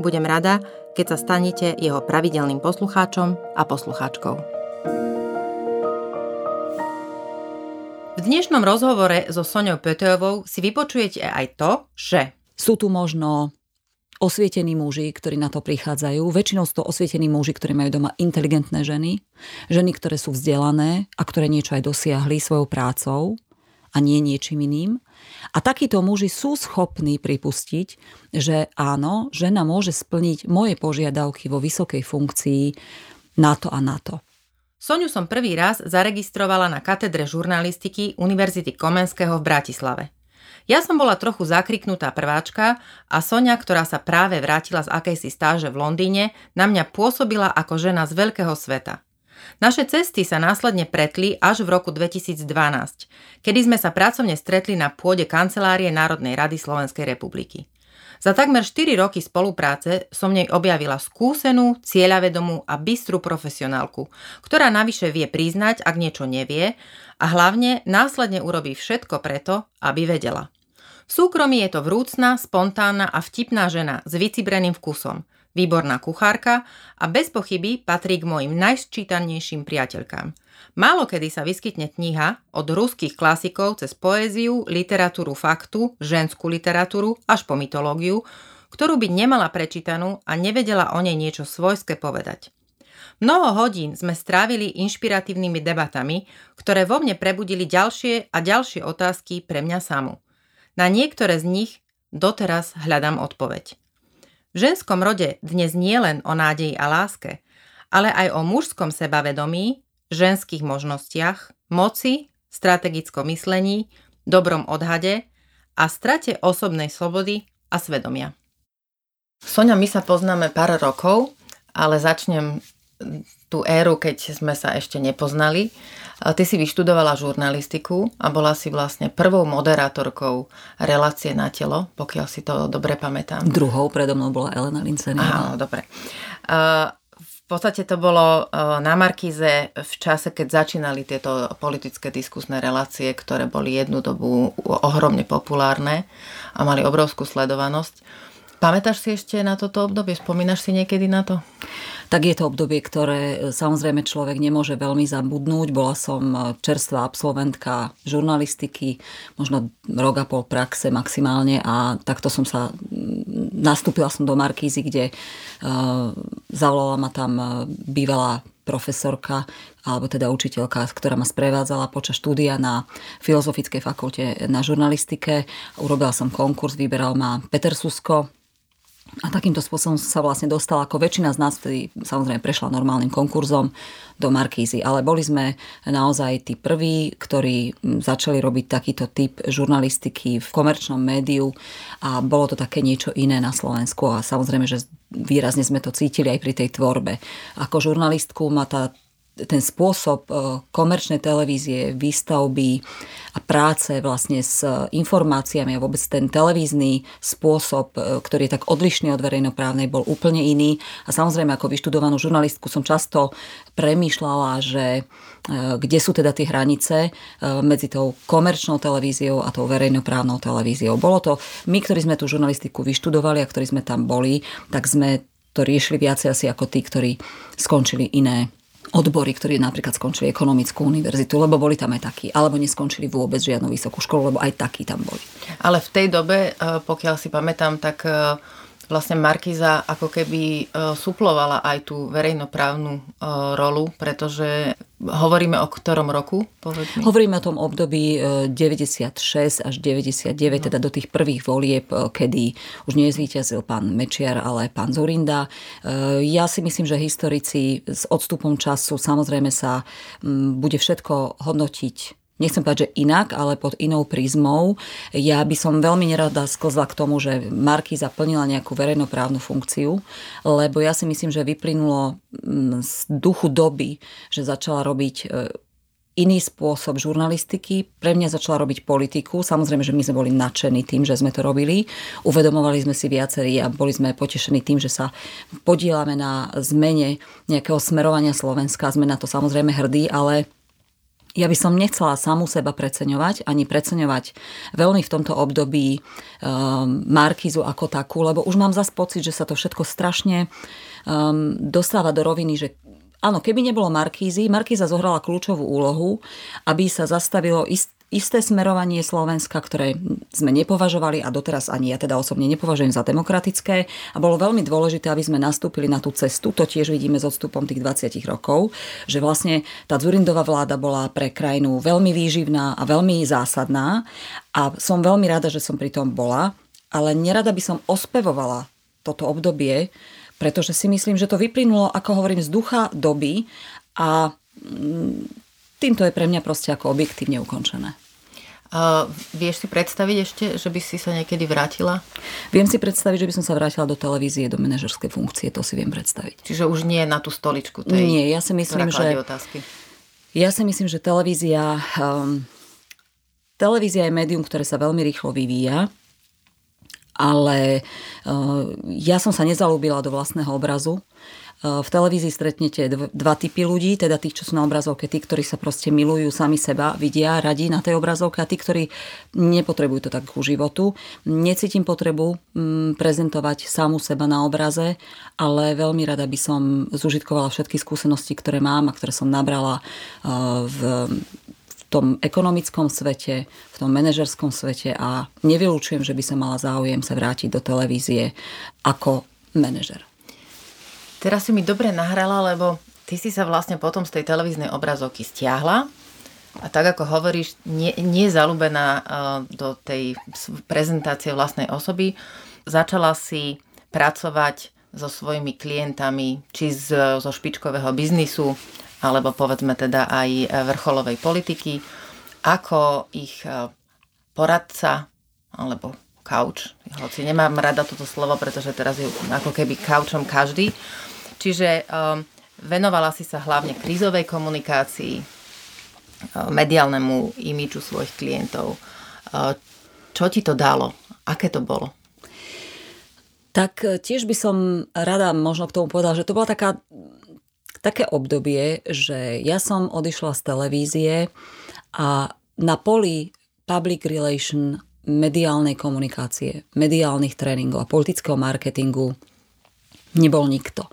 Budem rada, keď sa stanete jeho pravidelným poslucháčom a poslucháčkou. V dnešnom rozhovore so Soňou Petejovou si vypočujete aj to, že sú tu možno osvietení muži, ktorí na to prichádzajú. Väčšinou sú to osvietení muži, ktorí majú doma inteligentné ženy, ženy, ktoré sú vzdelané a ktoré niečo aj dosiahli svojou prácou a nie niečím iným. A takíto muži sú schopní pripustiť, že áno, žena môže splniť moje požiadavky vo vysokej funkcii na to a na to. Soňu som prvý raz zaregistrovala na katedre žurnalistiky Univerzity Komenského v Bratislave. Ja som bola trochu zakriknutá prváčka a Sonia, ktorá sa práve vrátila z akejsi stáže v Londýne, na mňa pôsobila ako žena z veľkého sveta. Naše cesty sa následne pretli až v roku 2012, kedy sme sa pracovne stretli na pôde Kancelárie Národnej rady Slovenskej republiky. Za takmer 4 roky spolupráce som nej objavila skúsenú, cieľavedomú a bystrú profesionálku, ktorá navyše vie priznať, ak niečo nevie a hlavne následne urobí všetko preto, aby vedela. V súkromí je to vrúcna, spontánna a vtipná žena s vycibreným vkusom – výborná kuchárka a bez pochyby patrí k mojim najsčítanejším priateľkám. Málo kedy sa vyskytne kniha od ruských klasikov cez poéziu, literatúru faktu, ženskú literatúru až po mytológiu, ktorú by nemala prečítanú a nevedela o nej niečo svojské povedať. Mnoho hodín sme strávili inšpiratívnymi debatami, ktoré vo mne prebudili ďalšie a ďalšie otázky pre mňa samú. Na niektoré z nich doteraz hľadám odpoveď. V ženskom rode dnes nie len o nádeji a láske, ale aj o mužskom sebavedomí, ženských možnostiach, moci, strategickom myslení, dobrom odhade a strate osobnej slobody a svedomia. Sonia, my sa poznáme pár rokov, ale začnem tú éru, keď sme sa ešte nepoznali. Ty si vyštudovala žurnalistiku a bola si vlastne prvou moderátorkou relácie na telo, pokiaľ si to dobre pamätám. Druhou predo mnou bola Elena Lincenová. Áno, dobre. V podstate to bolo na Markíze v čase, keď začínali tieto politické diskusné relácie, ktoré boli jednu dobu ohromne populárne a mali obrovskú sledovanosť. Pamätáš si ešte na toto obdobie? Spomínaš si niekedy na to? Tak je to obdobie, ktoré e, samozrejme človek nemôže veľmi zabudnúť. Bola som e, čerstvá absolventka žurnalistiky, možno rok a pol praxe maximálne a takto som sa, nastúpila som do Markízy, kde uh, zavolala ma tam bývalá profesorka alebo teda učiteľka, ktorá ma sprevádzala počas štúdia na Filozofickej fakulte na žurnalistike. Urobila som konkurs, vyberal ma Peter Susko, a takýmto spôsobom sa vlastne dostala, ako väčšina z nás vtedy samozrejme prešla normálnym konkurzom do Markízy, ale boli sme naozaj tí prví, ktorí začali robiť takýto typ žurnalistiky v komerčnom médiu a bolo to také niečo iné na Slovensku a samozrejme, že výrazne sme to cítili aj pri tej tvorbe. Ako žurnalistku ma tá ten spôsob e, komerčnej televízie, výstavby a práce vlastne s informáciami a vôbec ten televízny spôsob, e, ktorý je tak odlišný od verejnoprávnej, bol úplne iný. A samozrejme, ako vyštudovanú žurnalistku som často premýšľala, že e, kde sú teda tie hranice medzi tou komerčnou televíziou a tou verejnoprávnou televíziou. Bolo to, my, ktorí sme tú žurnalistiku vyštudovali a ktorí sme tam boli, tak sme to riešili viacej asi ako tí, ktorí skončili iné odbory, ktorí napríklad skončili ekonomickú univerzitu, lebo boli tam aj takí, alebo neskončili vôbec žiadnu vysokú školu, lebo aj takí tam boli. Ale v tej dobe, eh, pokiaľ si pamätám, tak eh, vlastne Markiza ako keby suplovala aj tú verejnoprávnu rolu, pretože hovoríme o ktorom roku? Povedz Hovoríme o tom období 96 až 99, no. teda do tých prvých volieb, kedy už nie zvíťazil pán Mečiar, ale pán Zurinda. Ja si myslím, že historici s odstupom času samozrejme sa bude všetko hodnotiť nechcem povedať, že inak, ale pod inou prízmou. Ja by som veľmi nerada sklzla k tomu, že Marky zaplnila nejakú verejnoprávnu funkciu, lebo ja si myslím, že vyplynulo mm, z duchu doby, že začala robiť e, iný spôsob žurnalistiky. Pre mňa začala robiť politiku. Samozrejme, že my sme boli nadšení tým, že sme to robili. Uvedomovali sme si viacerí a boli sme potešení tým, že sa podielame na zmene nejakého smerovania Slovenska. Sme na to samozrejme hrdí, ale ja by som nechcela samú seba preceňovať, ani preceňovať veľmi v tomto období um, Markízu ako takú, lebo už mám zase pocit, že sa to všetko strašne um, dostáva do roviny, že áno, keby nebolo Markízy, Markíza zohrala kľúčovú úlohu, aby sa zastavilo ist, isté smerovanie Slovenska, ktoré sme nepovažovali a doteraz ani ja teda osobne nepovažujem za demokratické a bolo veľmi dôležité, aby sme nastúpili na tú cestu, to tiež vidíme s odstupom tých 20 rokov, že vlastne tá Zurindová vláda bola pre krajinu veľmi výživná a veľmi zásadná a som veľmi rada, že som pri tom bola, ale nerada by som ospevovala toto obdobie, pretože si myslím, že to vyplynulo, ako hovorím, z ducha doby a mm, týmto je pre mňa proste ako objektívne ukončené. Uh, vieš si predstaviť ešte, že by si sa niekedy vrátila? Viem si predstaviť, že by som sa vrátila do televízie, do manažerskej funkcie, to si viem predstaviť. Čiže už nie na tú stoličku tej, Nie, ja si myslím, že... Otázky. Ja si myslím, že televízia... Um, televízia je médium, ktoré sa veľmi rýchlo vyvíja, ale uh, ja som sa nezalúbila do vlastného obrazu. V televízii stretnete dva typy ľudí, teda tých, čo sú na obrazovke, tí, ktorí sa proste milujú sami seba, vidia radi na tej obrazovke a tí, ktorí nepotrebujú to tak ku životu. Necítim potrebu mm, prezentovať samu seba na obraze, ale veľmi rada by som zužitkovala všetky skúsenosti, ktoré mám a ktoré som nabrala v v tom ekonomickom svete, v tom manažerskom svete a nevylúčujem, že by som mala záujem sa vrátiť do televízie ako manažer. Teraz si mi dobre nahrala, lebo ty si sa vlastne potom z tej televíznej obrazovky stiahla. A tak ako hovoríš, nie, nie zalúbená uh, do tej prezentácie vlastnej osoby, začala si pracovať so svojimi klientami, či z, zo špičkového biznisu, alebo povedzme teda aj vrcholovej politiky, ako ich uh, poradca alebo couch, hoci nemám rada toto slovo, pretože teraz je ako keby couchom každý, Čiže um, venovala si sa hlavne krízovej komunikácii, uh, mediálnemu imidžu svojich klientov. Uh, čo ti to dalo? Aké to bolo? Tak uh, tiež by som rada možno k tomu povedala, že to bola taká, také obdobie, že ja som odišla z televízie a na poli public relation mediálnej komunikácie, mediálnych tréningov a politického marketingu nebol nikto.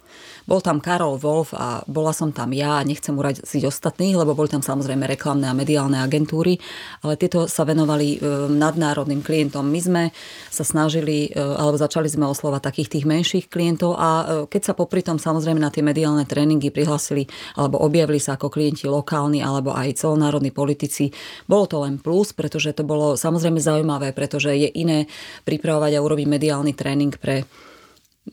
Bol tam Karol Wolf a bola som tam ja, nechcem uraziť ostatných, lebo boli tam samozrejme reklamné a mediálne agentúry, ale tieto sa venovali e, nadnárodným klientom. My sme sa snažili, e, alebo začali sme oslovať takých tých menších klientov a e, keď sa popri tom samozrejme na tie mediálne tréningy prihlasili alebo objavili sa ako klienti lokálni alebo aj celonárodní politici, bolo to len plus, pretože to bolo samozrejme zaujímavé, pretože je iné pripravovať a urobiť mediálny tréning pre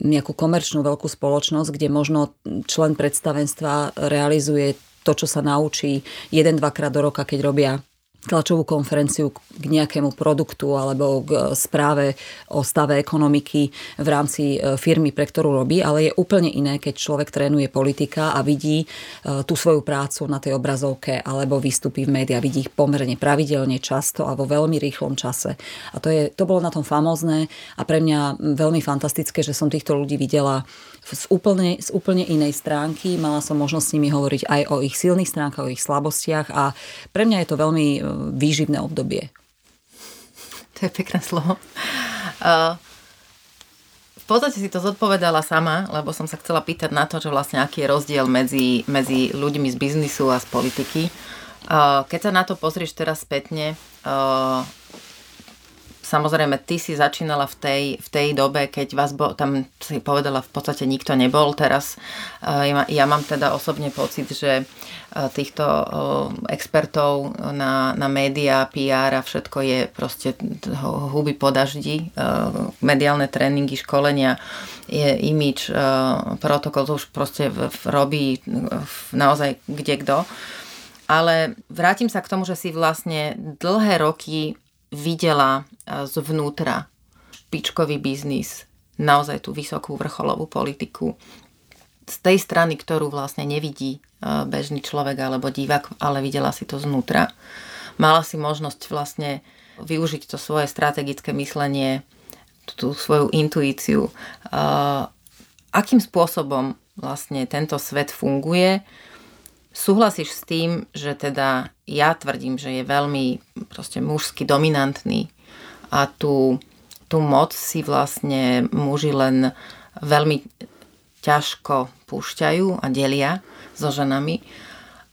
nejakú komerčnú veľkú spoločnosť, kde možno člen predstavenstva realizuje to, čo sa naučí jeden, dvakrát do roka, keď robia tlačovú konferenciu k nejakému produktu alebo k správe o stave ekonomiky v rámci e, firmy, pre ktorú robí, ale je úplne iné, keď človek trénuje politika a vidí e, tú svoju prácu na tej obrazovke alebo vystupí v médiách, vidí ich pomerne pravidelne, často a vo veľmi rýchlom čase. A to, je, to bolo na tom famózne a pre mňa veľmi fantastické, že som týchto ľudí videla z úplne, z úplne inej stránky. Mala som možnosť s nimi hovoriť aj o ich silných stránkach, o ich slabostiach a pre mňa je to veľmi e, výživné obdobie. To je pekné slovo. Uh, v podstate si to zodpovedala sama, lebo som sa chcela pýtať na to, že vlastne aký je rozdiel medzi, medzi ľuďmi z biznisu a z politiky. Uh, keď sa na to pozrieš teraz spätne, uh, samozrejme, ty si začínala v tej, v tej dobe, keď vás bo, tam si povedala, v podstate nikto nebol. Teraz ja, ja mám teda osobne pocit, že týchto expertov na, na média, PR a všetko je proste huby po mediálne tréningy, školenia, je imič, protokol, to už proste robí naozaj kde kto. Ale vrátim sa k tomu, že si vlastne dlhé roky videla e, zvnútra špičkový biznis, naozaj tú vysokú vrcholovú politiku z tej strany, ktorú vlastne nevidí e, bežný človek alebo divák, ale videla si to znútra. Mala si možnosť vlastne využiť to svoje strategické myslenie, tú svoju intuíciu. E, akým spôsobom vlastne tento svet funguje, Súhlasíš s tým, že teda ja tvrdím, že je veľmi proste mužsky dominantný a tú, tú moc si vlastne muži len veľmi ťažko púšťajú a delia so ženami.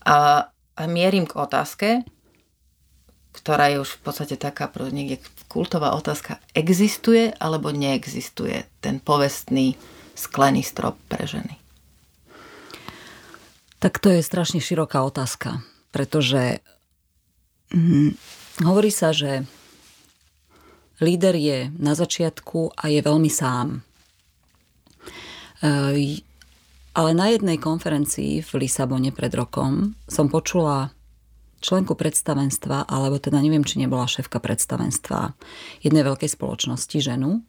A, a mierim k otázke, ktorá je už v podstate taká niekde kultová otázka. Existuje alebo neexistuje ten povestný sklený strop pre ženy? Tak to je strašne široká otázka, pretože hm, hovorí sa, že líder je na začiatku a je veľmi sám. E, ale na jednej konferencii v Lisabone pred rokom som počula členku predstavenstva, alebo teda neviem, či nebola šéfka predstavenstva jednej veľkej spoločnosti, ženu,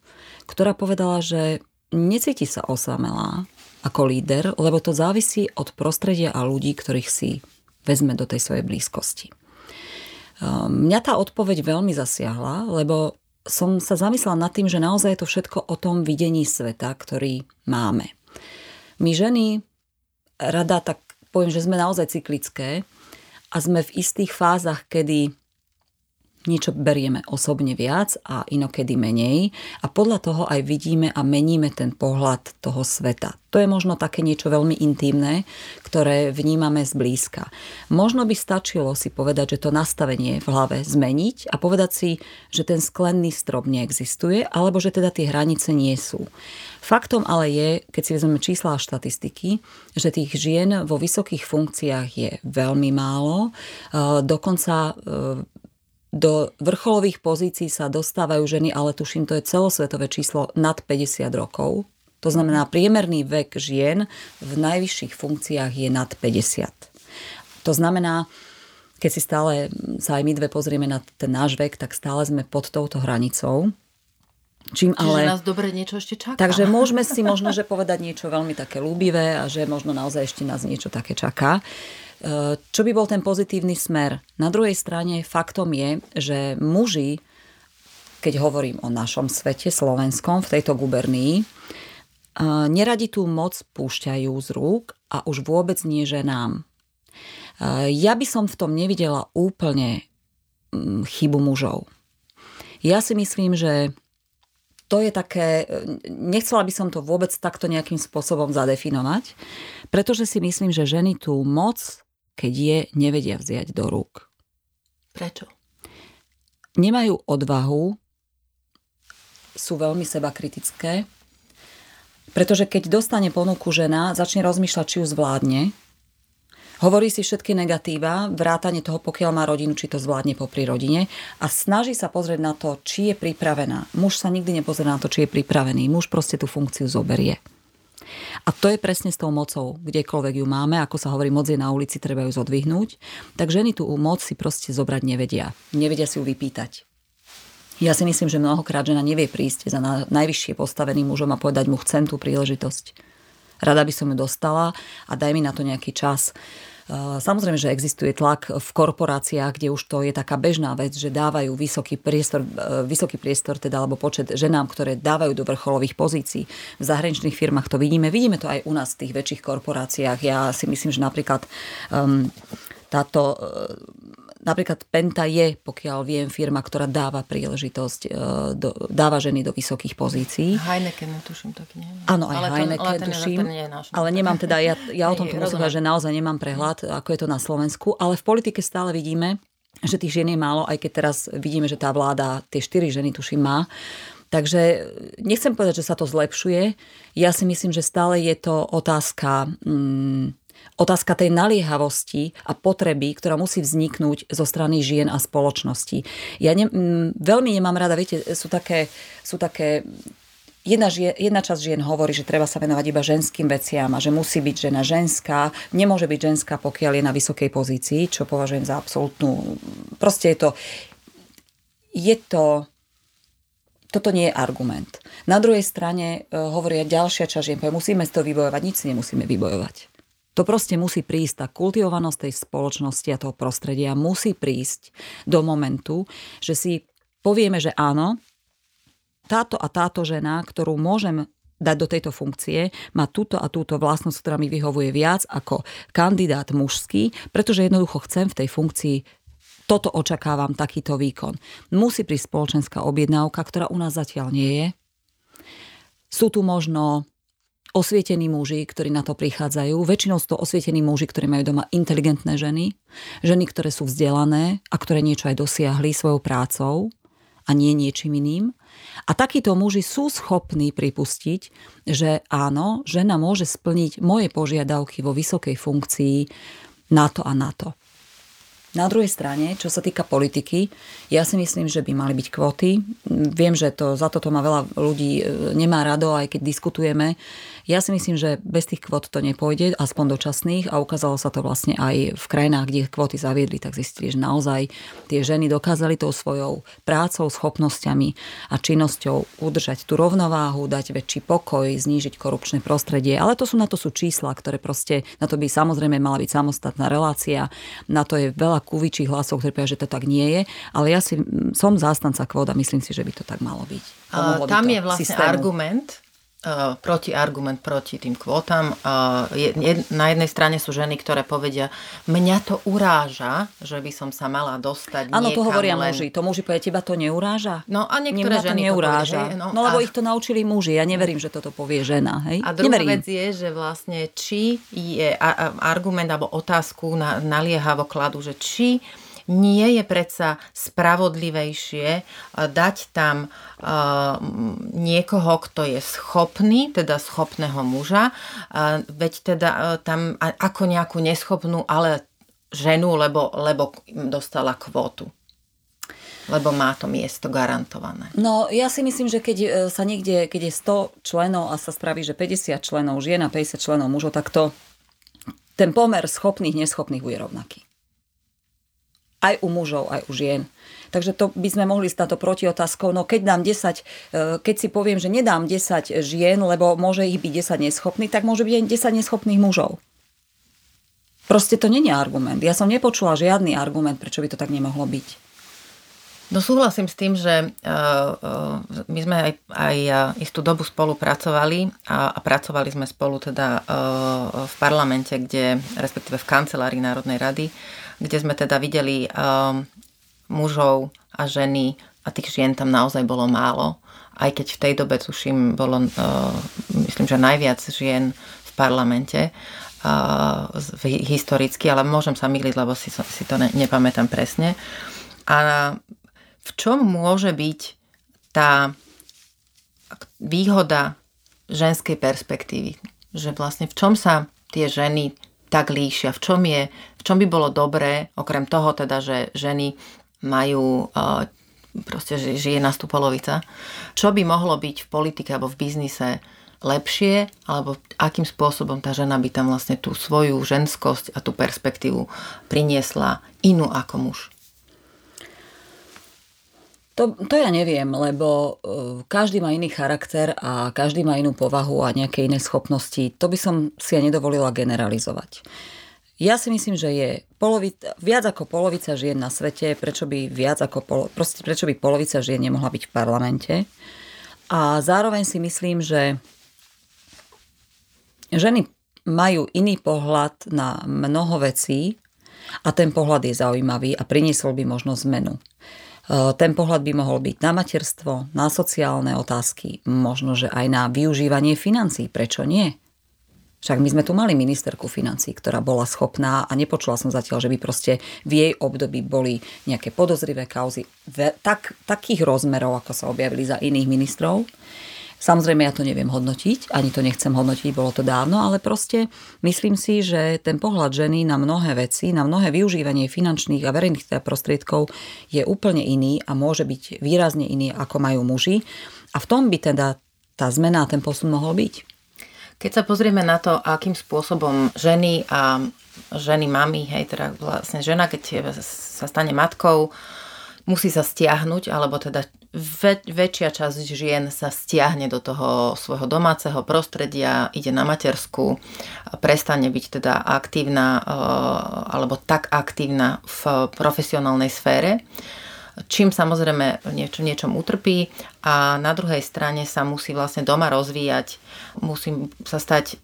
ktorá povedala, že necíti sa osamelá, ako líder, lebo to závisí od prostredia a ľudí, ktorých si vezme do tej svojej blízkosti. Ehm, mňa tá odpoveď veľmi zasiahla, lebo som sa zamyslela nad tým, že naozaj je to všetko o tom videní sveta, ktorý máme. My ženy rada tak poviem, že sme naozaj cyklické a sme v istých fázach, kedy niečo berieme osobne viac a inokedy menej a podľa toho aj vidíme a meníme ten pohľad toho sveta. To je možno také niečo veľmi intimné, ktoré vnímame zblízka. Možno by stačilo si povedať, že to nastavenie v hlave zmeniť a povedať si, že ten sklenný strop neexistuje, alebo že teda tie hranice nie sú. Faktom ale je, keď si vezmeme čísla a štatistiky, že tých žien vo vysokých funkciách je veľmi málo. E, dokonca e, do vrcholových pozícií sa dostávajú ženy, ale tuším, to je celosvetové číslo nad 50 rokov. To znamená, priemerný vek žien v najvyšších funkciách je nad 50. To znamená, keď si stále sa aj my dve pozrieme na ten náš vek, tak stále sme pod touto hranicou. Čím Čiže ale... nás dobre niečo ešte čaká. Takže môžeme si možno že povedať niečo veľmi také ľúbivé a že možno naozaj ešte nás niečo také čaká. Čo by bol ten pozitívny smer? Na druhej strane faktom je, že muži, keď hovorím o našom svete slovenskom, v tejto gubernii, neradi tú moc púšťajú z rúk a už vôbec nie ženám. Ja by som v tom nevidela úplne mm, chybu mužov. Ja si myslím, že to je také, nechcela by som to vôbec takto nejakým spôsobom zadefinovať, pretože si myslím, že ženy tú moc keď je nevedia vziať do rúk. Prečo? Nemajú odvahu, sú veľmi seba kritické, pretože keď dostane ponuku žena, začne rozmýšľať, či ju zvládne, Hovorí si všetky negatíva, vrátanie toho, pokiaľ má rodinu, či to zvládne popri rodine a snaží sa pozrieť na to, či je pripravená. Muž sa nikdy nepozrie na to, či je pripravený. Muž proste tú funkciu zoberie. A to je presne s tou mocou, kdekoľvek ju máme, ako sa hovorí, moc je na ulici, treba ju zodvihnúť. Tak ženy tú moc si proste zobrať nevedia. Nevedia si ju vypýtať. Ja si myslím, že mnohokrát žena nevie prísť za najvyššie postaveným mužom a povedať mu chcem tú príležitosť. Rada by som ju dostala a daj mi na to nejaký čas. Samozrejme, že existuje tlak v korporáciách, kde už to je taká bežná vec, že dávajú vysoký priestor, e, vysoký priestor teda, alebo počet ženám, ktoré dávajú do vrcholových pozícií. V zahraničných firmách to vidíme. Vidíme to aj u nás v tých väčších korporáciách. Ja si myslím, že napríklad um, táto Napríklad Penta je, pokiaľ viem, firma, ktorá dáva príležitosť, e, do, dáva ženy do vysokých pozícií. Heineken, tuším tak nie. Áno, aj ale Heineken, ale ten, tuším. Ale, ten je náš, ale nemám teda, ja, ja o tom musím že naozaj nemám prehľad, ako je to na Slovensku, ale v politike stále vidíme, že tých žien je málo, aj keď teraz vidíme, že tá vláda tie štyri ženy tuším má. Takže nechcem povedať, že sa to zlepšuje. Ja si myslím, že stále je to otázka, mm, otázka tej naliehavosti a potreby, ktorá musí vzniknúť zo strany žien a spoločnosti. Ja ne, veľmi nemám rada, viete, sú také, sú také Jedna, žien, jedna časť žien hovorí, že treba sa venovať iba ženským veciam a že musí byť žena ženská. Nemôže byť ženská, pokiaľ je na vysokej pozícii, čo považujem za absolútnu... Proste je to... Je to... Toto nie je argument. Na druhej strane e, hovoria ďalšia časť žien, musíme to vybojovať, nič si nemusíme vybojovať. To proste musí prísť, tá kultivovanosť tej spoločnosti a toho prostredia musí prísť do momentu, že si povieme, že áno, táto a táto žena, ktorú môžem dať do tejto funkcie, má túto a túto vlastnosť, ktorá mi vyhovuje viac ako kandidát mužský, pretože jednoducho chcem v tej funkcii toto očakávam, takýto výkon. Musí prísť spoločenská objednávka, ktorá u nás zatiaľ nie je. Sú tu možno osvietení muži, ktorí na to prichádzajú. Väčšinou sú to osvietení muži, ktorí majú doma inteligentné ženy, ženy, ktoré sú vzdelané a ktoré niečo aj dosiahli svojou prácou a nie niečím iným. A takíto muži sú schopní pripustiť, že áno, žena môže splniť moje požiadavky vo vysokej funkcii na to a na to. Na druhej strane, čo sa týka politiky, ja si myslím, že by mali byť kvóty. Viem, že to, za toto ma veľa ľudí e, nemá rado, aj keď diskutujeme. Ja si myslím, že bez tých kvót to nepôjde, aspoň dočasných a ukázalo sa to vlastne aj v krajinách, kde kvóty zaviedli, tak zistili, že naozaj tie ženy dokázali tou svojou prácou, schopnosťami a činnosťou udržať tú rovnováhu, dať väčší pokoj, znížiť korupčné prostredie. Ale to sú na to sú čísla, ktoré proste, na to by samozrejme mala byť samostatná relácia. Na to je veľa kuvičích hlasov, ktorí povedia, že to tak nie je. Ale ja si som zástanca kvót a myslím si, že by to tak malo byť. Uh, tam je vlastne systému. argument, protiargument proti tým kvótam. Eh, na jednej strane sú ženy, ktoré povedia, mňa to uráža, že by som sa mala dostať Áno, to hovoria len... muži. To muži povedia, teba to neuráža? No a niektoré ženy to neuráža. To no, no lebo a... ich to naučili muži. Ja neverím, že toto povie žena. Hej? A druhá neverím. vec je, že vlastne či je argument alebo otázku na, naliehavo kladu, že či nie je predsa spravodlivejšie eh, dať tam eh, niekoho, kto je schopný, teda schopného muža, eh, veď teda tam ako nejakú neschopnú, ale ženu, lebo, lebo dostala kvótu lebo má to miesto garantované. No ja si myslím, že keď sa niekde, keď je 100 členov a sa spraví, že 50 členov žien a 50 členov mužov, tak to ten pomer schopných, neschopných bude rovnaký aj u mužov, aj u žien. Takže to by sme mohli stať to proti otázkou. No keď dám 10, e, keď si poviem, že nedám 10 žien, lebo môže ich byť 10 neschopných, tak môže byť aj 10 neschopných mužov. Proste to není argument. Ja som nepočula žiadny argument, prečo by to tak nemohlo byť. No súhlasím s tým, že uh, uh, my sme aj, aj istú dobu spolupracovali a, a pracovali sme spolu teda v parlamente, kde, respektíve v kancelárii Národnej rady, kde sme teda videli um, mužov a ženy a tých žien tam naozaj bolo málo. Aj keď v tej dobe, tuším, bolo, uh, myslím, že najviac žien v parlamente uh, historicky, ale môžem sa myliť, lebo si, si to ne, nepamätám presne. A v čom môže byť tá výhoda ženskej perspektívy? Že vlastne v čom sa tie ženy tak líšia? V čom, je, čom by bolo dobré, okrem toho teda, že ženy majú proste, že žije nás tu polovica, čo by mohlo byť v politike alebo v biznise lepšie, alebo akým spôsobom tá žena by tam vlastne tú svoju ženskosť a tú perspektívu priniesla inú ako muž? To, to ja neviem, lebo e, každý má iný charakter a každý má inú povahu a nejaké iné schopnosti. To by som si ja nedovolila generalizovať. Ja si myslím, že je polovica, viac ako polovica žien na svete, prečo by, viac ako polo, proste, prečo by polovica žien nemohla byť v parlamente. A zároveň si myslím, že ženy majú iný pohľad na mnoho vecí a ten pohľad je zaujímavý a priniesol by možno zmenu. Eh, ten pohľad by mohol byť na materstvo, na sociálne otázky, možno, že aj na využívanie financií. Prečo nie? Však my sme tu mali ministerku financí, ktorá bola schopná a nepočula som zatiaľ, že by proste v jej období boli nejaké podozrivé kauzy tak, takých rozmerov, ako sa objavili za iných ministrov. Samozrejme, ja to neviem hodnotiť, ani to nechcem hodnotiť, bolo to dávno, ale proste myslím si, že ten pohľad ženy na mnohé veci, na mnohé využívanie finančných a verejných teda prostriedkov je úplne iný a môže byť výrazne iný, ako majú muži. A v tom by teda tá zmena ten posun mohol byť. Keď sa pozrieme na to, akým spôsobom ženy a ženy mami, hej, teda vlastne žena, keď sa stane matkou, musí sa stiahnuť, alebo teda väč- väčšia časť žien sa stiahne do toho svojho domáceho prostredia, ide na matersku, prestane byť teda aktívna eh, alebo tak aktívna v profesionálnej sfére čím samozrejme niečo, niečom utrpí a na druhej strane sa musí vlastne doma rozvíjať, musí sa stať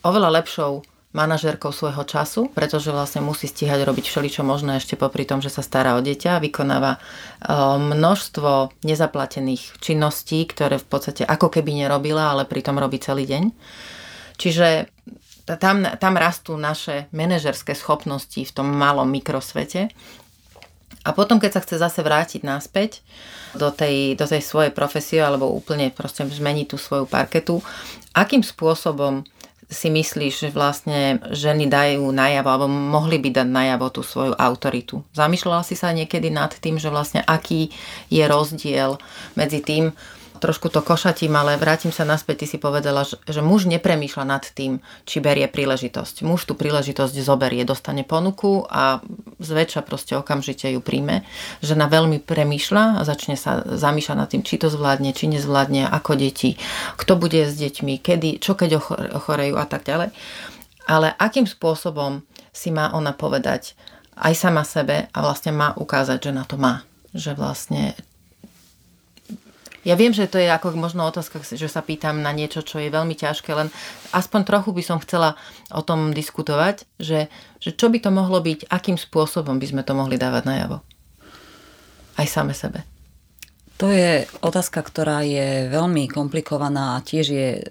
oveľa lepšou manažérkou svojho času, pretože vlastne musí stíhať robiť všeličo možné ešte popri tom, že sa stará o dieťa, vykonáva e, množstvo nezaplatených činností, ktoré v podstate ako keby nerobila, ale pritom robí celý deň. Čiže tam, tam rastú naše manažerské schopnosti v tom malom mikrosvete a potom, keď sa chce zase vrátiť naspäť do tej, do tej svojej profesie alebo úplne proste zmeniť tú svoju parketu, akým spôsobom si myslíš, že vlastne ženy dajú najavo, alebo mohli by dať najavo tú svoju autoritu? Zamýšľala si sa niekedy nad tým, že vlastne aký je rozdiel medzi tým, trošku to košatím, ale vrátim sa naspäť, ty si povedala, že, že muž nepremýšľa nad tým, či berie príležitosť. Muž tú príležitosť zoberie, dostane ponuku a zväčša proste okamžite ju príjme. Žena veľmi premýšľa a začne sa zamýšľať nad tým, či to zvládne, či nezvládne, ako deti, kto bude s deťmi, kedy, čo keď ochorejú a tak ďalej. Ale akým spôsobom si má ona povedať aj sama sebe a vlastne má ukázať, že na to má. Že vlastne ja viem, že to je ako možno otázka, že sa pýtam na niečo, čo je veľmi ťažké, len aspoň trochu by som chcela o tom diskutovať, že, že čo by to mohlo byť, akým spôsobom by sme to mohli dávať najavo. Aj same sebe. To je otázka, ktorá je veľmi komplikovaná a tiež je e,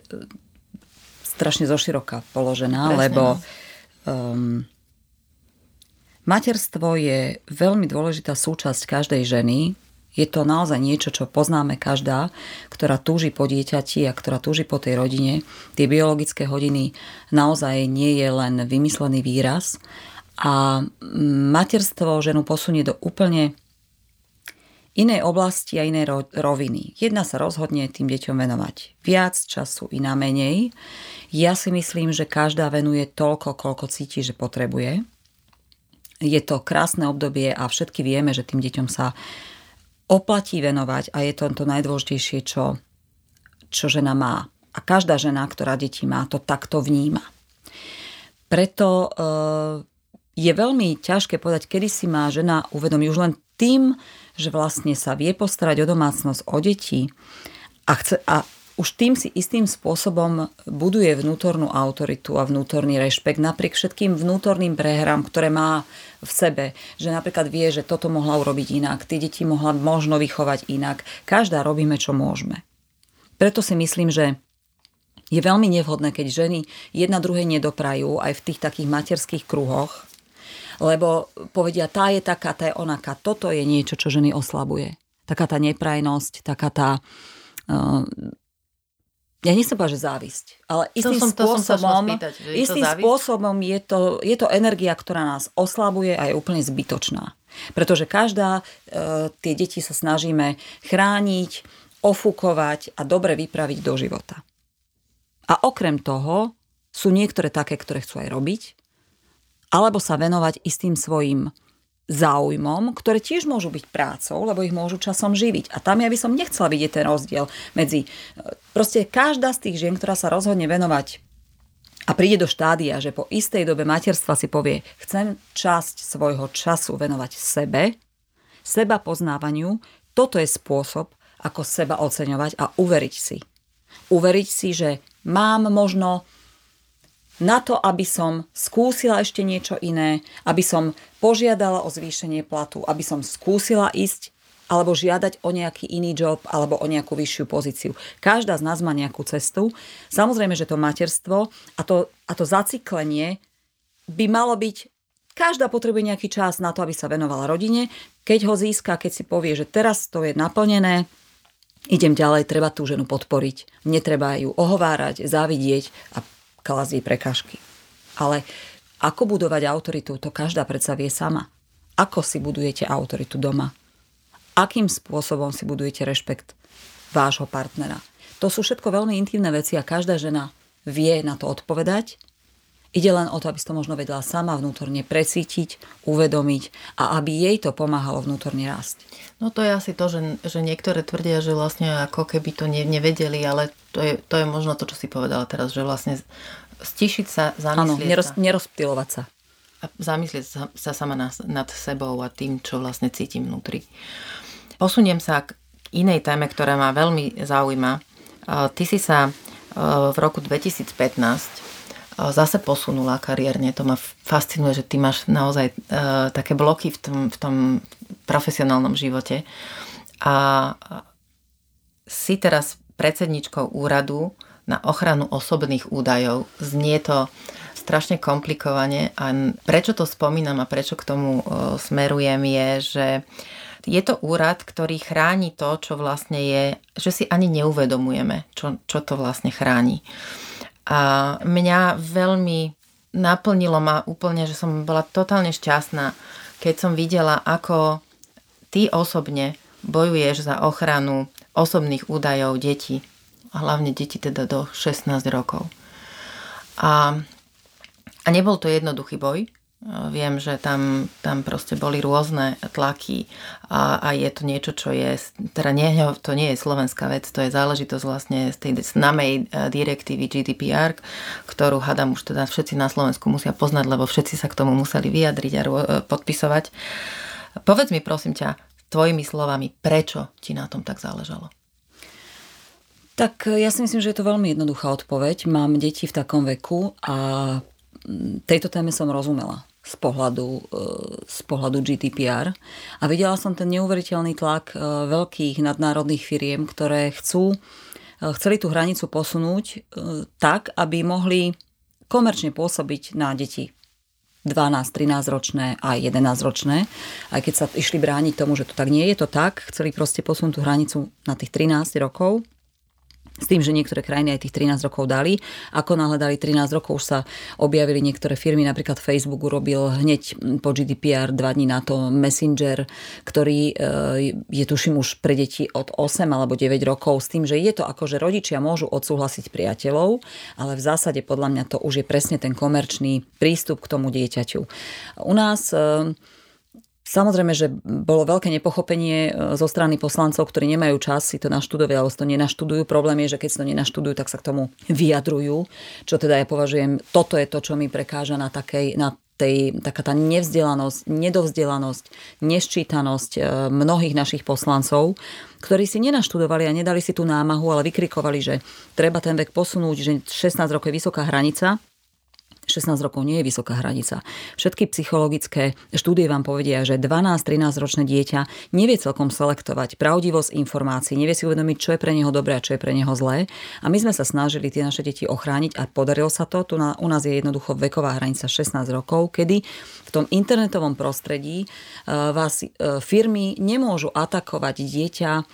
strašne zoširoka položená, Presne, lebo um, materstvo je veľmi dôležitá súčasť každej ženy, je to naozaj niečo, čo poznáme každá, ktorá túži po dieťati a ktorá túži po tej rodine. Tie biologické hodiny naozaj nie je len vymyslený výraz a materstvo ženu posunie do úplne inej oblasti a inej roviny. Jedna sa rozhodne tým deťom venovať viac času, iná menej. Ja si myslím, že každá venuje toľko, koľko cíti, že potrebuje. Je to krásne obdobie a všetky vieme, že tým deťom sa oplatí venovať a je to to najdôležitejšie, čo, čo žena má. A každá žena, ktorá deti má, to takto vníma. Preto e, je veľmi ťažké povedať, kedy si má žena uvedomiť už len tým, že vlastne sa vie postarať o domácnosť, o deti a, chce, a už tým si istým spôsobom buduje vnútornú autoritu a vnútorný rešpekt napriek všetkým vnútorným prehrám, ktoré má v sebe. Že napríklad vie, že toto mohla urobiť inak, tie deti mohla možno vychovať inak. Každá robíme, čo môžeme. Preto si myslím, že je veľmi nevhodné, keď ženy jedna druhej nedoprajú aj v tých takých materských kruhoch, lebo povedia, tá je taká, tá je onaká. Toto je niečo, čo ženy oslabuje. Taká tá neprajnosť, taká tá uh, ja nechcem povedať, že závisť, ale istým som, spôsobom, spýtať, istým je spôsobom je to, je to energia, ktorá nás oslabuje a je úplne zbytočná. Pretože každá, e, tie deti sa snažíme chrániť, ofúkovať a dobre vypraviť do života. A okrem toho sú niektoré také, ktoré chcú aj robiť, alebo sa venovať istým svojim záujmom, ktoré tiež môžu byť prácou, lebo ich môžu časom živiť. A tam ja by som nechcela vidieť ten rozdiel medzi... E, proste každá z tých žien, ktorá sa rozhodne venovať a príde do štádia, že po istej dobe materstva si povie, chcem časť svojho času venovať sebe, seba poznávaniu, toto je spôsob, ako seba oceňovať a uveriť si. Uveriť si, že mám možno na to, aby som skúsila ešte niečo iné, aby som požiadala o zvýšenie platu, aby som skúsila ísť alebo žiadať o nejaký iný job alebo o nejakú vyššiu pozíciu. Každá z nás má nejakú cestu. Samozrejme, že to materstvo a to, a to zaciklenie by malo byť Každá potrebuje nejaký čas na to, aby sa venovala rodine. Keď ho získa, keď si povie, že teraz to je naplnené, idem ďalej, treba tú ženu podporiť. Netreba ju ohovárať, závidieť a klasť jej. Ale ako budovať autoritu, to každá predsa vie sama. Ako si budujete autoritu doma? Akým spôsobom si budujete rešpekt vášho partnera? To sú všetko veľmi intimné veci a každá žena vie na to odpovedať Ide len o to, aby si to možno vedela sama vnútorne precítiť, uvedomiť a aby jej to pomáhalo vnútorne rásť. No to je asi to, že, že niektoré tvrdia, že vlastne ako keby to ne, nevedeli, ale to je, to je možno to, čo si povedala teraz, že vlastne stišiť sa, zamyslieť Áno, neroz, sa. nerozptilovať sa. A zamyslieť sa, sa sama nad, nad sebou a tým, čo vlastne cítim vnútri. Posuniem sa k inej téme, ktorá ma veľmi zaujíma. Ty si sa v roku 2015 zase posunula kariérne. To ma fascinuje, že ty máš naozaj uh, také bloky v tom, v tom profesionálnom živote. A si teraz predsedničkou úradu na ochranu osobných údajov. Znie to strašne komplikovane a prečo to spomínam a prečo k tomu uh, smerujem je, že je to úrad, ktorý chráni to, čo vlastne je, že si ani neuvedomujeme, čo, čo to vlastne chráni. A mňa veľmi naplnilo ma úplne, že som bola totálne šťastná, keď som videla, ako ty osobne bojuješ za ochranu osobných údajov detí. Hlavne deti teda do 16 rokov. A, a nebol to jednoduchý boj, Viem, že tam, tam proste boli rôzne tlaky a, a je to niečo, čo je, teda nie, to nie je slovenská vec, to je záležitosť vlastne z tej známej e, direktívy GDPR, ktorú hadám už teda všetci na Slovensku musia poznať, lebo všetci sa k tomu museli vyjadriť a e, podpisovať. Povedz mi prosím ťa tvojimi slovami, prečo ti na tom tak záležalo? Tak e, ja si myslím, že je to veľmi jednoduchá odpoveď. Mám deti v takom veku a tejto téme som rozumela z pohľadu, e, z pohľadu GDPR. A videla som ten neuveriteľný tlak e, veľkých nadnárodných firiem, ktoré chcú, e, chceli tú hranicu posunúť tak, aby mohli komerčne pôsobiť na deti 12, 13 ročné a 11 ročné. Aj keď sa išli brániť tomu, že to tak nie je, to tak. Chceli proste posunúť tú hranicu na tých 13 rokov s tým, že niektoré krajiny aj tých 13 rokov dali. Ako náhle dali 13 rokov, už sa objavili niektoré firmy, napríklad Facebook urobil hneď po GDPR dva dní na to Messenger, ktorý e, je tuším už pre deti od 8 alebo 9 rokov, s tým, že je to ako, že rodičia môžu odsúhlasiť priateľov, ale v zásade podľa mňa to už je presne ten komerčný prístup k tomu dieťaťu. U nás e, Samozrejme, že bolo veľké nepochopenie e, zo strany poslancov, ktorí nemajú čas si to naštudovať, alebo si to nenaštudujú. Problém je, že keď si to nenaštudujú, tak sa k tomu vyjadrujú, čo teda ja považujem, toto je to, čo mi prekáža na takej, na tej, taká tá nevzdelanosť, nedovzdelanosť, neščítanosť e, mnohých našich poslancov, ktorí si nenaštudovali a nedali si tú námahu, ale vykrikovali, že treba ten vek posunúť, že 16 rokov je vysoká hranica 16 rokov nie je vysoká hranica. Všetky psychologické štúdie vám povedia, že 12-13 ročné dieťa nevie celkom selektovať pravdivosť informácií, nevie si uvedomiť, čo je pre neho dobré a čo je pre neho zlé. A my sme sa snažili tie naše deti ochrániť a podarilo sa to. Tu na, u nás je jednoducho veková hranica 16 rokov, kedy v tom internetovom prostredí uh, vás uh, firmy nemôžu atakovať dieťa uh,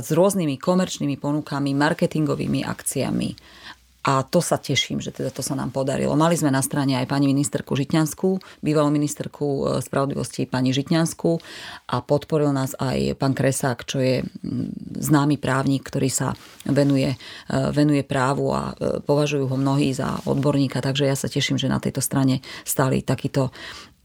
s rôznymi komerčnými ponukami, marketingovými akciami a to sa teším, že teda to sa nám podarilo. Mali sme na strane aj pani ministerku Žitňanskú, bývalú ministerku e, spravodlivosti pani Žitňanskú a podporil nás aj pán Kresák, čo je známy právnik, ktorý sa venuje, e, venuje právu a e, považujú ho mnohí za odborníka, takže ja sa teším, že na tejto strane stali takíto,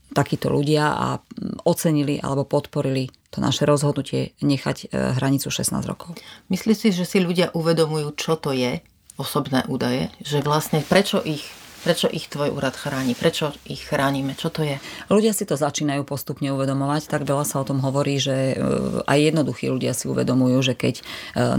takíto ľudia a ocenili alebo podporili to naše rozhodnutie nechať hranicu 16 rokov. Myslíš si, že si ľudia uvedomujú, čo to je osobné údaje, že vlastne prečo ich Prečo ich tvoj úrad chráni? Prečo ich chránime? Čo to je? Ľudia si to začínajú postupne uvedomovať. Tak veľa sa o tom hovorí, že e, aj jednoduchí ľudia si uvedomujú, že keď e,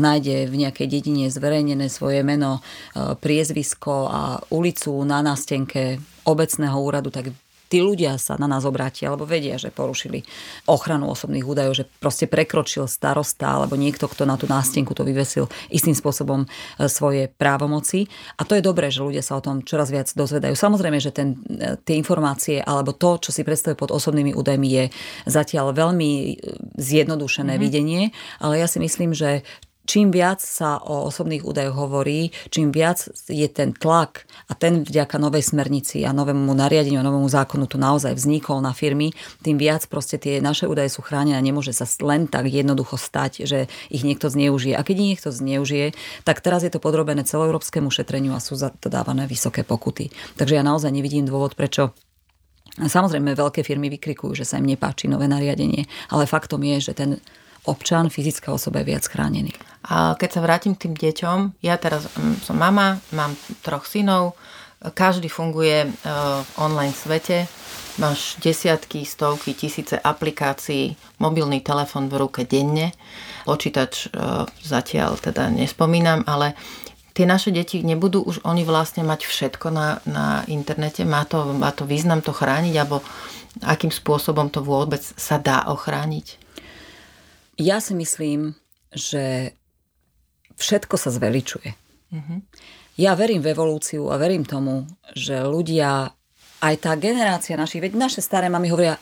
nájde v nejakej dedine zverejnené svoje meno, e, priezvisko a ulicu na nástenke obecného úradu, tak tí ľudia sa na nás obrátia, alebo vedia, že porušili ochranu osobných údajov, že proste prekročil starosta alebo niekto, kto na tú nástenku to vyvesil istým spôsobom e, svoje právomoci. A to je dobré, že ľudia sa o tom čoraz viac dozvedajú. Samozrejme, že ten, e, tie informácie alebo to, čo si predstavuje pod osobnými údajmi, je zatiaľ veľmi e, zjednodušené mm-hmm. videnie, ale ja si myslím, že čím viac sa o osobných údajoch hovorí, čím viac je ten tlak a ten vďaka novej smernici a novému nariadeniu novému zákonu tu naozaj vznikol na firmy, tým viac proste tie naše údaje sú chránené a nemôže sa len tak jednoducho stať, že ich niekto zneužije. A keď ich niekto zneužije, tak teraz je to podrobené celoeurópskemu šetreniu a sú za to dávané vysoké pokuty. Takže ja naozaj nevidím dôvod, prečo Samozrejme, veľké firmy vykrikujú, že sa im nepáči nové nariadenie, ale faktom je, že ten občan, fyzická osoba je viac chránený. A keď sa vrátim k tým deťom, ja teraz mm, som mama, mám troch synov, každý funguje v online svete, máš desiatky, stovky, tisíce aplikácií, mobilný telefon v ruke denne, počítač e, zatiaľ teda nespomínam, ale tie naše deti nebudú už oni vlastne mať všetko na, na internete, má to, má to význam to chrániť, alebo akým spôsobom to vôbec sa dá ochrániť? Ja si myslím, že všetko sa zveličuje. Mm-hmm. Ja verím v evolúciu a verím tomu, že ľudia, aj tá generácia našich, veď naše staré mamy hovoria,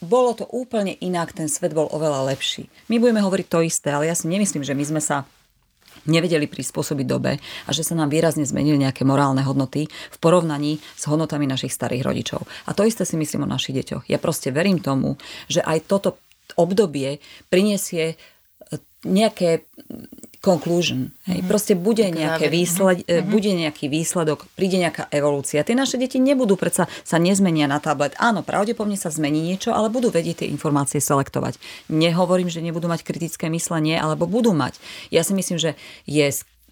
bolo to úplne inak, ten svet bol oveľa lepší. My budeme hovoriť to isté, ale ja si nemyslím, že my sme sa nevedeli prispôsobiť dobe a že sa nám výrazne zmenili nejaké morálne hodnoty v porovnaní s hodnotami našich starých rodičov. A to isté si myslím o našich deťoch. Ja proste verím tomu, že aj toto obdobie prinesie e, nejaké conclusion. Hej. Mm-hmm. Proste bude, nejaké výsled, mm-hmm. bude nejaký výsledok, príde nejaká evolúcia. Tie naše deti nebudú predsa sa nezmenia na tablet. Áno, pravdepodobne sa zmení niečo, ale budú vedieť tie informácie selektovať. Nehovorím, že nebudú mať kritické myslenie, alebo budú mať. Ja si myslím, že je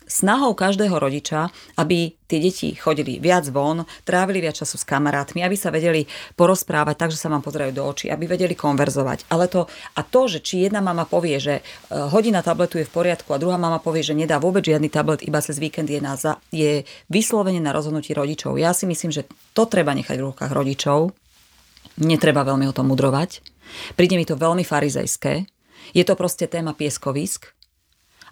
snahou každého rodiča, aby tie deti chodili viac von, trávili viac času s kamarátmi, aby sa vedeli porozprávať tak, že sa vám pozerajú do očí, aby vedeli konverzovať. Ale to, a to, že či jedna mama povie, že e, hodina tabletu je v poriadku a druhá mama povie, že nedá vôbec žiadny tablet, iba cez víkend je, na, je vyslovene na rozhodnutí rodičov. Ja si myslím, že to treba nechať v rukách rodičov. Netreba veľmi o tom mudrovať. Príde mi to veľmi farizejské. Je to proste téma pieskovisk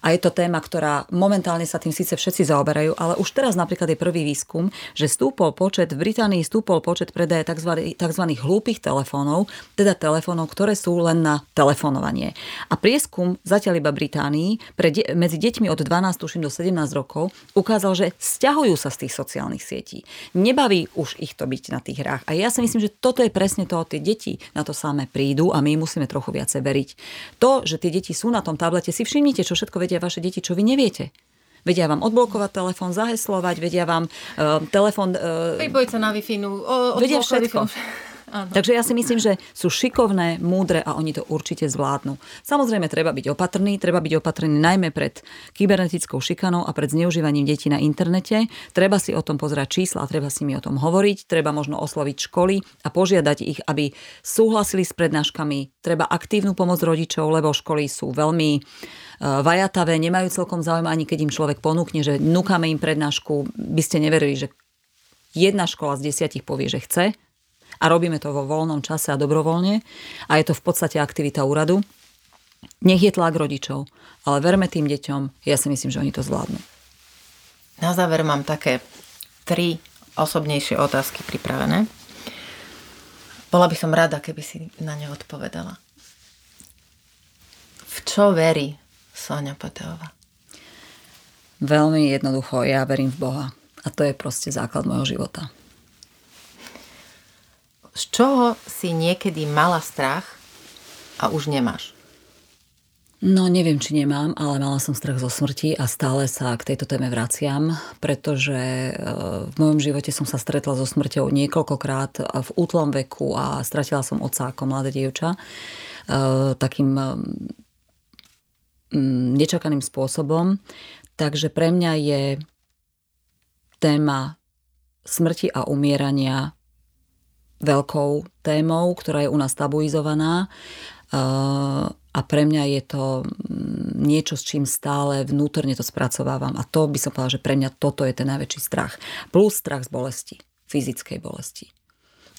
a je to téma, ktorá momentálne sa tým síce všetci zaoberajú, ale už teraz napríklad je prvý výskum, že stúpol počet, v Británii stúpol počet predaje tzv. tzv. hlúpych telefónov, teda telefónov, ktoré sú len na telefonovanie. A prieskum zatiaľ iba Británii pre de- medzi deťmi od 12 tuším do 17 rokov ukázal, že stiahujú sa z tých sociálnych sietí. Nebaví už ich to byť na tých hrách. A ja si myslím, že toto je presne to, tie deti na to samé prídu a my musíme trochu viacej veriť. To, že tie deti sú na tom tablete, si všimnite, čo všetko vedia vaše deti, čo vy neviete. Vedia vám odblokovať telefón, zaheslovať, vedia vám uh, telefón... Uh, Pripojiť sa na Wi-Fi, no, vedia všetko. Áno. Takže ja si myslím, že sú šikovné, múdre a oni to určite zvládnu. Samozrejme, treba byť opatrný, treba byť opatrný najmä pred kybernetickou šikanou a pred zneužívaním detí na internete. Treba si o tom pozerať čísla treba s nimi o tom hovoriť. Treba možno osloviť školy a požiadať ich, aby súhlasili s prednáškami. Treba aktívnu pomoc rodičov, lebo školy sú veľmi e, vajatavé, nemajú celkom záujem ani keď im človek ponúkne, že nukáme im prednášku, by ste neverili, že jedna škola z desiatich povie, že chce a robíme to vo voľnom čase a dobrovoľne a je to v podstate aktivita úradu. Nech je tlak rodičov, ale verme tým deťom, ja si myslím, že oni to zvládnu. Na záver mám také tri osobnejšie otázky pripravené. Bola by som rada, keby si na ne odpovedala. V čo verí Sonia Pateová? Veľmi jednoducho, ja verím v Boha. A to je proste základ môjho života. Z čoho si niekedy mala strach a už nemáš? No neviem, či nemám, ale mala som strach zo smrti a stále sa k tejto téme vraciam, pretože e, v mojom živote som sa stretla so smrťou niekoľkokrát v útlom veku a stratila som otca ako mladé dievča e, takým nečakaným spôsobom. Takže pre mňa je téma smrti a umierania veľkou témou, ktorá je u nás tabuizovaná a pre mňa je to mm, niečo, s čím stále vnútorne to spracovávam. A to by som povedala, že pre mňa toto je ten najväčší strach. Plus strach z bolesti, fyzickej bolesti.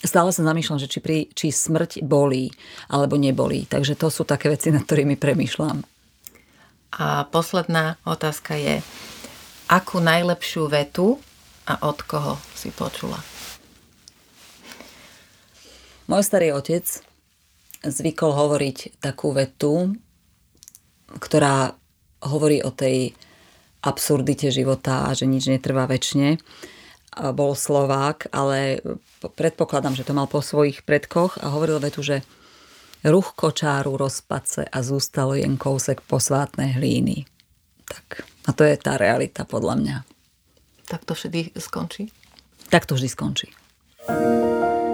stále sa zamýšľam, že či, pri, či smrť bolí alebo nebolí. Takže to sú také veci, nad ktorými premýšľam. A posledná otázka je, akú najlepšiu vetu a od koho si počula? Môj starý otec zvykol hovoriť takú vetu, ktorá hovorí o tej absurdite života a že nič netrvá väčšine. Bol Slovák, ale predpokladám, že to mal po svojich predkoch a hovoril vetu, že ruch kočáru rozpace a zústalo jen kousek posvátnej hlíny. Tak, a to je tá realita podľa mňa. Tak to vždy skončí? Tak to vždy skončí. thank you